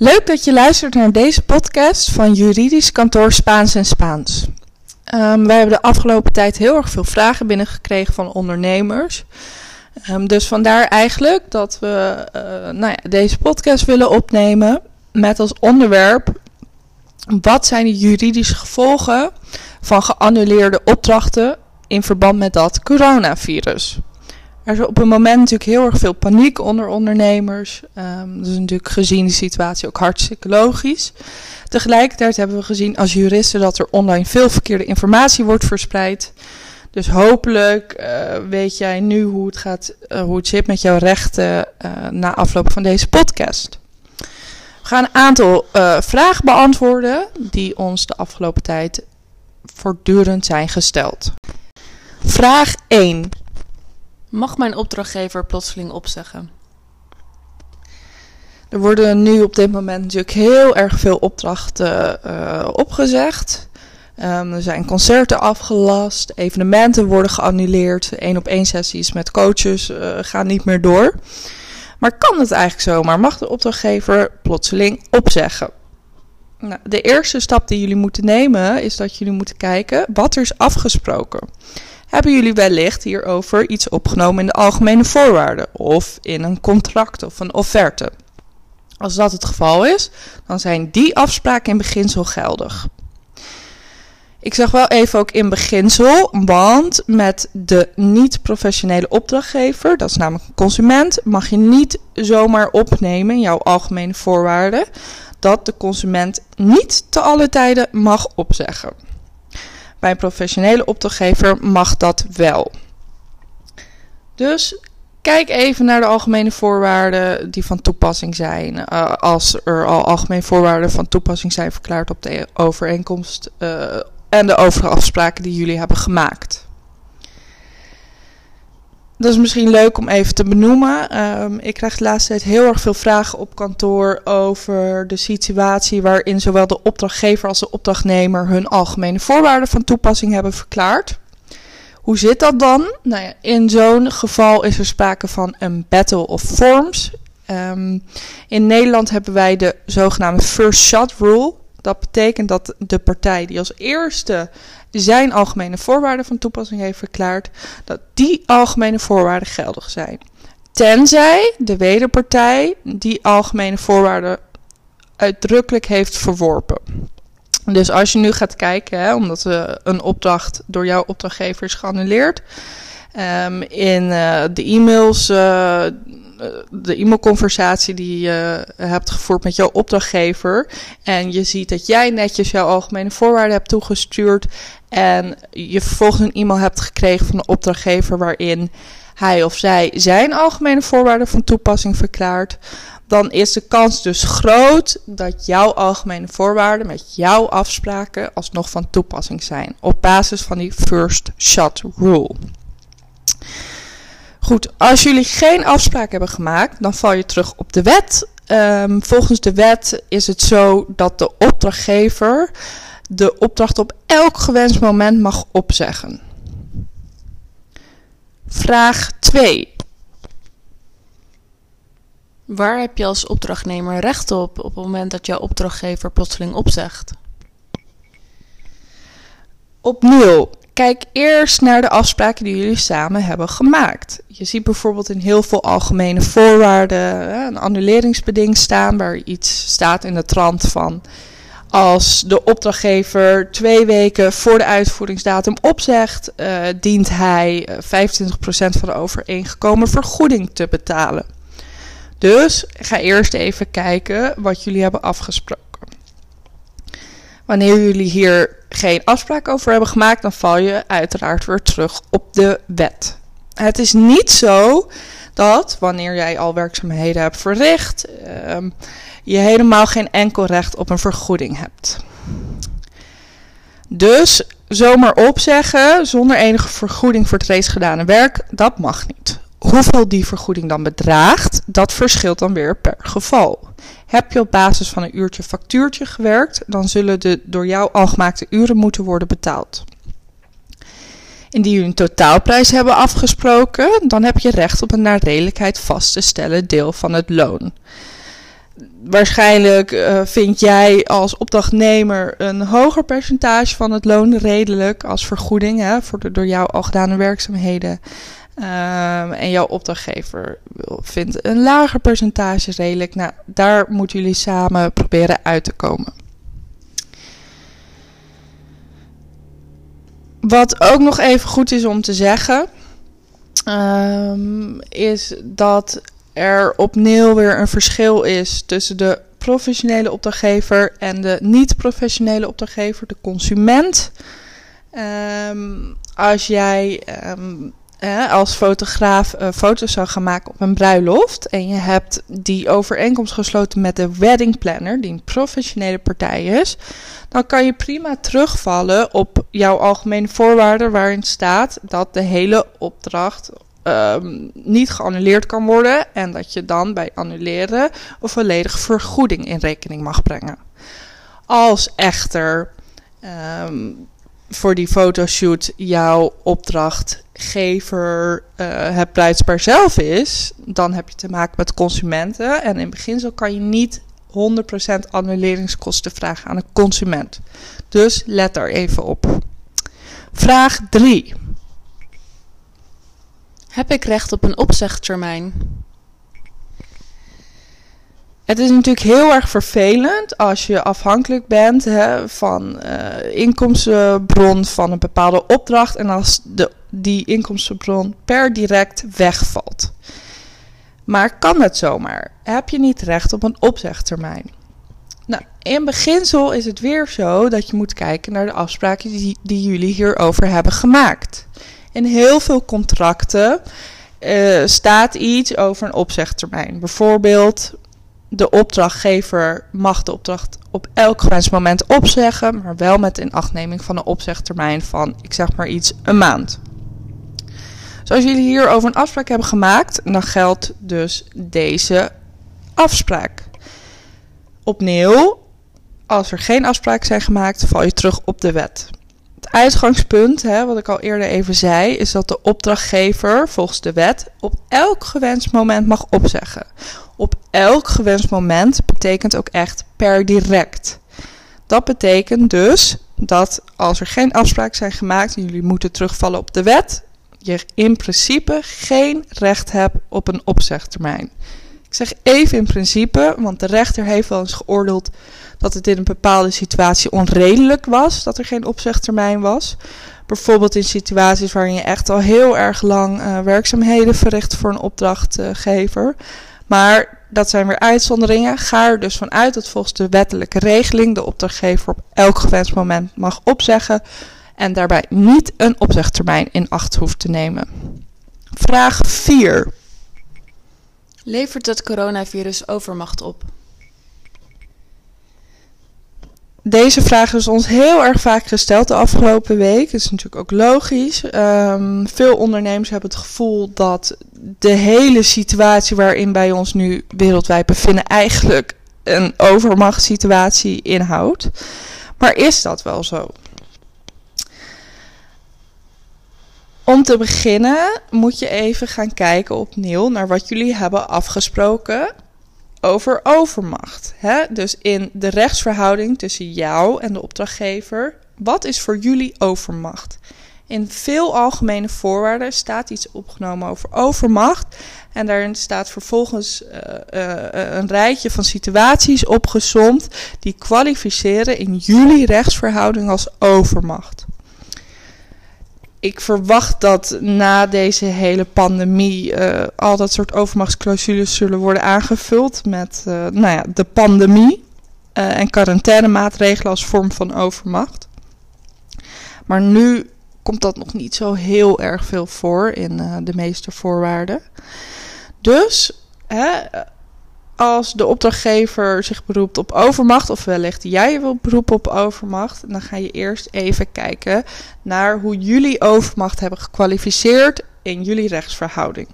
Leuk dat je luistert naar deze podcast van Juridisch Kantoor Spaans en Spaans. Um, wij hebben de afgelopen tijd heel erg veel vragen binnengekregen van ondernemers. Um, dus vandaar eigenlijk dat we uh, nou ja, deze podcast willen opnemen met als onderwerp: wat zijn de juridische gevolgen van geannuleerde opdrachten in verband met dat coronavirus? Er is op het moment natuurlijk heel erg veel paniek onder ondernemers. Um, dat is natuurlijk gezien de situatie ook hartstikke logisch. Tegelijkertijd hebben we gezien als juristen dat er online veel verkeerde informatie wordt verspreid. Dus hopelijk uh, weet jij nu hoe het, gaat, uh, hoe het zit met jouw rechten uh, na afloop van deze podcast. We gaan een aantal vragen beantwoorden die ons de afgelopen tijd voortdurend zijn gesteld. Vraag 1. Mag mijn opdrachtgever plotseling opzeggen? Er worden nu op dit moment natuurlijk heel erg veel opdrachten uh, opgezegd. Um, er zijn concerten afgelast, evenementen worden geannuleerd, één op één sessies met coaches uh, gaan niet meer door. Maar kan het eigenlijk zomaar? Mag de opdrachtgever plotseling opzeggen? Nou, de eerste stap die jullie moeten nemen is dat jullie moeten kijken wat er is afgesproken hebben jullie wellicht hierover iets opgenomen in de algemene voorwaarden of in een contract of een offerte. Als dat het geval is, dan zijn die afspraken in beginsel geldig. Ik zeg wel even ook in beginsel, want met de niet-professionele opdrachtgever, dat is namelijk een consument, mag je niet zomaar opnemen in jouw algemene voorwaarden dat de consument niet te alle tijden mag opzeggen. Bij een professionele opdrachtgever mag dat wel. Dus kijk even naar de algemene voorwaarden die van toepassing zijn. Uh, als er al algemene voorwaarden van toepassing zijn verklaard op de overeenkomst uh, en de overige afspraken die jullie hebben gemaakt dat is misschien leuk om even te benoemen. Um, ik krijg de laatste tijd heel erg veel vragen op kantoor over de situatie waarin zowel de opdrachtgever als de opdrachtnemer hun algemene voorwaarden van toepassing hebben verklaard. Hoe zit dat dan? Nou ja, in zo'n geval is er sprake van een battle of forms. Um, in Nederland hebben wij de zogenaamde first shot rule. Dat betekent dat de partij die als eerste zijn algemene voorwaarden van toepassing heeft verklaard, dat die algemene voorwaarden geldig zijn. Tenzij de wederpartij die algemene voorwaarden uitdrukkelijk heeft verworpen. Dus als je nu gaat kijken, hè, omdat een opdracht door jouw opdrachtgever is geannuleerd, um, in uh, de e-mails uh, de e-mailconversatie die je hebt gevoerd met jouw opdrachtgever. En je ziet dat jij netjes jouw algemene voorwaarden hebt toegestuurd. En je vervolgens een e-mail hebt gekregen van de opdrachtgever waarin hij of zij zijn algemene voorwaarden van toepassing verklaart. Dan is de kans dus groot dat jouw algemene voorwaarden met jouw afspraken alsnog van toepassing zijn. Op basis van die first shot rule. Goed, als jullie geen afspraak hebben gemaakt, dan val je terug op de wet. Um, volgens de wet is het zo dat de opdrachtgever de opdracht op elk gewenst moment mag opzeggen. Vraag 2. Waar heb je als opdrachtnemer recht op op het moment dat jouw opdrachtgever plotseling opzegt? Opnieuw, Kijk eerst naar de afspraken die jullie samen hebben gemaakt. Je ziet bijvoorbeeld in heel veel algemene voorwaarden een annuleringsbeding staan, waar iets staat in de trant van. Als de opdrachtgever twee weken voor de uitvoeringsdatum opzegt, uh, dient hij 25% van de overeengekomen vergoeding te betalen. Dus ga eerst even kijken wat jullie hebben afgesproken. Wanneer jullie hier geen afspraak over hebben gemaakt, dan val je uiteraard weer terug op de wet. Het is niet zo dat wanneer jij al werkzaamheden hebt verricht, uh, je helemaal geen enkel recht op een vergoeding hebt. Dus zomaar opzeggen zonder enige vergoeding voor het reeds gedane werk, dat mag niet. Hoeveel die vergoeding dan bedraagt, dat verschilt dan weer per geval. Heb je op basis van een uurtje factuurtje gewerkt, dan zullen de door jou al gemaakte uren moeten worden betaald. Indien jullie een totaalprijs hebben afgesproken, dan heb je recht op een naar redelijkheid vast te stellen deel van het loon. waarschijnlijk uh, vind jij als opdrachtnemer een hoger percentage van het loon redelijk als vergoeding hè, voor de door jou al gedane werkzaamheden. Um, en jouw opdrachtgever vindt een lager percentage redelijk. Nou, daar moeten jullie samen proberen uit te komen. Wat ook nog even goed is om te zeggen, um, is dat er opnieuw weer een verschil is tussen de professionele opdrachtgever en de niet-professionele opdrachtgever, de consument. Um, als jij als fotograaf uh, foto's zou gaan maken op een bruiloft en je hebt die overeenkomst gesloten met de wedding planner, die een professionele partij is, dan kan je prima terugvallen op jouw algemene voorwaarden waarin staat dat de hele opdracht um, niet geannuleerd kan worden en dat je dan bij annuleren een volledige vergoeding in rekening mag brengen. Als echter um, voor die fotoshoot jouw opdrachtgever uh, het bruidspaar zelf is, dan heb je te maken met consumenten. En in beginsel kan je niet 100% annuleringskosten vragen aan een consument. Dus let daar even op. Vraag 3. Heb ik recht op een opzegtermijn? Het is natuurlijk heel erg vervelend als je afhankelijk bent hè, van uh, inkomstenbron van een bepaalde opdracht en als de, die inkomstenbron per direct wegvalt. Maar kan dat zomaar? Heb je niet recht op een opzegtermijn? Nou, in beginsel is het weer zo dat je moet kijken naar de afspraken die, die jullie hierover hebben gemaakt. In heel veel contracten uh, staat iets over een opzegtermijn. Bijvoorbeeld, de opdrachtgever mag de opdracht op elk gewenst moment opzeggen, maar wel met inachtneming van een opzegtermijn van, ik zeg maar iets, een maand. Zoals jullie hierover een afspraak hebben gemaakt, dan geldt dus deze afspraak. Opnieuw, als er geen afspraken zijn gemaakt, val je terug op de wet. Het uitgangspunt, hè, wat ik al eerder even zei, is dat de opdrachtgever volgens de wet op elk gewenst moment mag opzeggen. Op elk gewenst moment betekent ook echt per direct. Dat betekent dus dat als er geen afspraken zijn gemaakt en jullie moeten terugvallen op de wet, je in principe geen recht hebt op een opzegtermijn. Ik zeg even in principe, want de rechter heeft wel eens geoordeeld dat het in een bepaalde situatie onredelijk was dat er geen opzegtermijn was. Bijvoorbeeld in situaties waarin je echt al heel erg lang uh, werkzaamheden verricht voor een opdrachtgever. Maar dat zijn weer uitzonderingen. Ga er dus vanuit dat volgens de wettelijke regeling de opdrachtgever op elk gewenst moment mag opzeggen en daarbij niet een opzegtermijn in acht hoeft te nemen. Vraag 4. Levert het coronavirus overmacht op? Deze vraag is ons heel erg vaak gesteld de afgelopen week. Dat is natuurlijk ook logisch. Um, veel ondernemers hebben het gevoel dat de hele situatie waarin wij ons nu wereldwijd bevinden eigenlijk een overmachtssituatie inhoudt. Maar is dat wel zo? Om te beginnen moet je even gaan kijken opnieuw naar wat jullie hebben afgesproken over overmacht. Hè? Dus in de rechtsverhouding tussen jou en de opdrachtgever, wat is voor jullie overmacht? In veel algemene voorwaarden staat iets opgenomen over overmacht. En daarin staat vervolgens uh, uh, een rijtje van situaties opgesomd die kwalificeren in jullie rechtsverhouding als overmacht ik verwacht dat na deze hele pandemie uh, al dat soort overmachtsclausules zullen worden aangevuld met uh, nou ja, de pandemie uh, en quarantainemaatregelen als vorm van overmacht. Maar nu komt dat nog niet zo heel erg veel voor in de meeste voorwaarden. Dus hè, als de opdrachtgever zich beroept op overmacht, of wellicht jij wil beroepen op overmacht, dan ga je eerst even kijken naar hoe jullie overmacht hebben gekwalificeerd in jullie rechtsverhouding.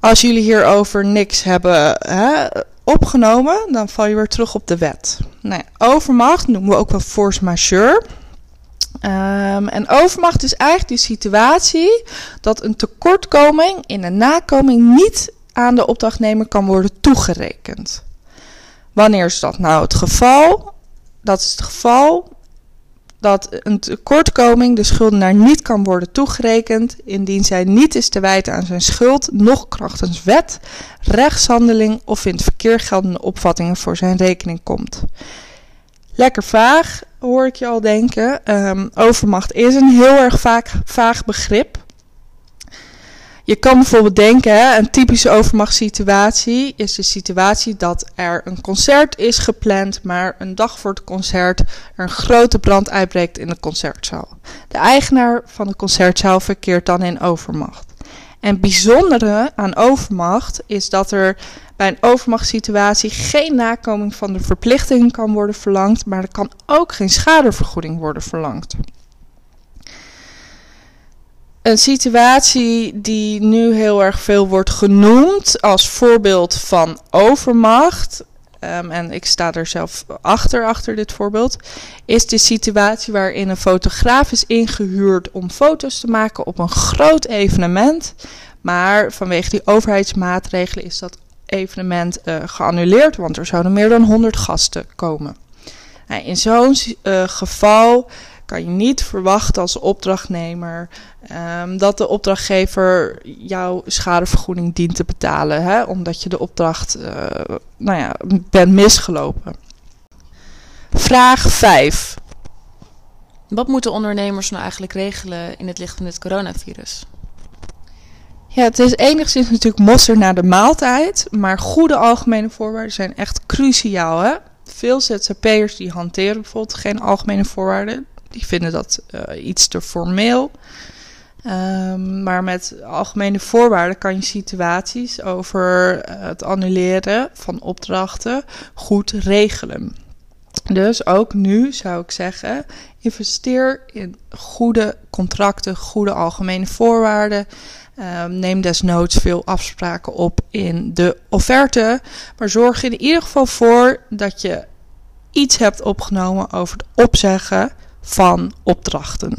Als jullie hierover niks hebben hè, opgenomen, dan val je weer terug op de wet. Nou overmacht noemen we ook wel force majeure. Um, en overmacht is eigenlijk de situatie dat een tekortkoming in de nakoming niet aan de opdrachtnemer kan worden toegerekend. Wanneer is dat nou het geval? Dat is het geval dat een tekortkoming de schuldenaar niet kan worden toegerekend indien zij niet is te wijten aan zijn schuld, noch krachtens wet, rechtshandeling of in het verkeer geldende opvattingen voor zijn rekening komt. Lekker vaag, hoor ik je al denken. Um, overmacht is een heel erg vaak, vaag begrip. Je kan bijvoorbeeld denken, een typische overmachtssituatie is de situatie dat er een concert is gepland, maar een dag voor het concert er een grote brand uitbreekt in de concertzaal. De eigenaar van de concertzaal verkeert dan in overmacht. En het bijzondere aan overmacht is dat er bij een overmachtssituatie geen nakoming van de verplichting kan worden verlangd, maar er kan ook geen schadevergoeding worden verlangd. Een situatie die nu heel erg veel wordt genoemd als voorbeeld van overmacht, um, en ik sta er zelf achter, achter dit voorbeeld, is de situatie waarin een fotograaf is ingehuurd om foto's te maken op een groot evenement. Maar vanwege die overheidsmaatregelen is dat evenement uh, geannuleerd, want er zouden meer dan 100 gasten komen. Nou, in zo'n uh, geval kan je niet verwachten als opdrachtnemer um, dat de opdrachtgever jouw schadevergoeding dient te betalen, hè, omdat je de opdracht uh, nou ja, bent misgelopen. Vraag 5. Wat moeten ondernemers nou eigenlijk regelen in het licht van dit coronavirus? Ja, het is enigszins natuurlijk mosser na de maaltijd, maar goede algemene voorwaarden zijn echt cruciaal. Hè? Veel ZZP'ers die hanteren bijvoorbeeld geen algemene voorwaarden. Die vinden dat uh, iets te formeel. Um, maar met algemene voorwaarden kan je situaties over het annuleren van opdrachten goed regelen. Dus ook nu zou ik zeggen: investeer in goede contracten, goede algemene voorwaarden. Um, neem desnoods veel afspraken op in de offerte. Maar zorg in ieder geval voor dat je iets hebt opgenomen over het opzeggen van opdrachten.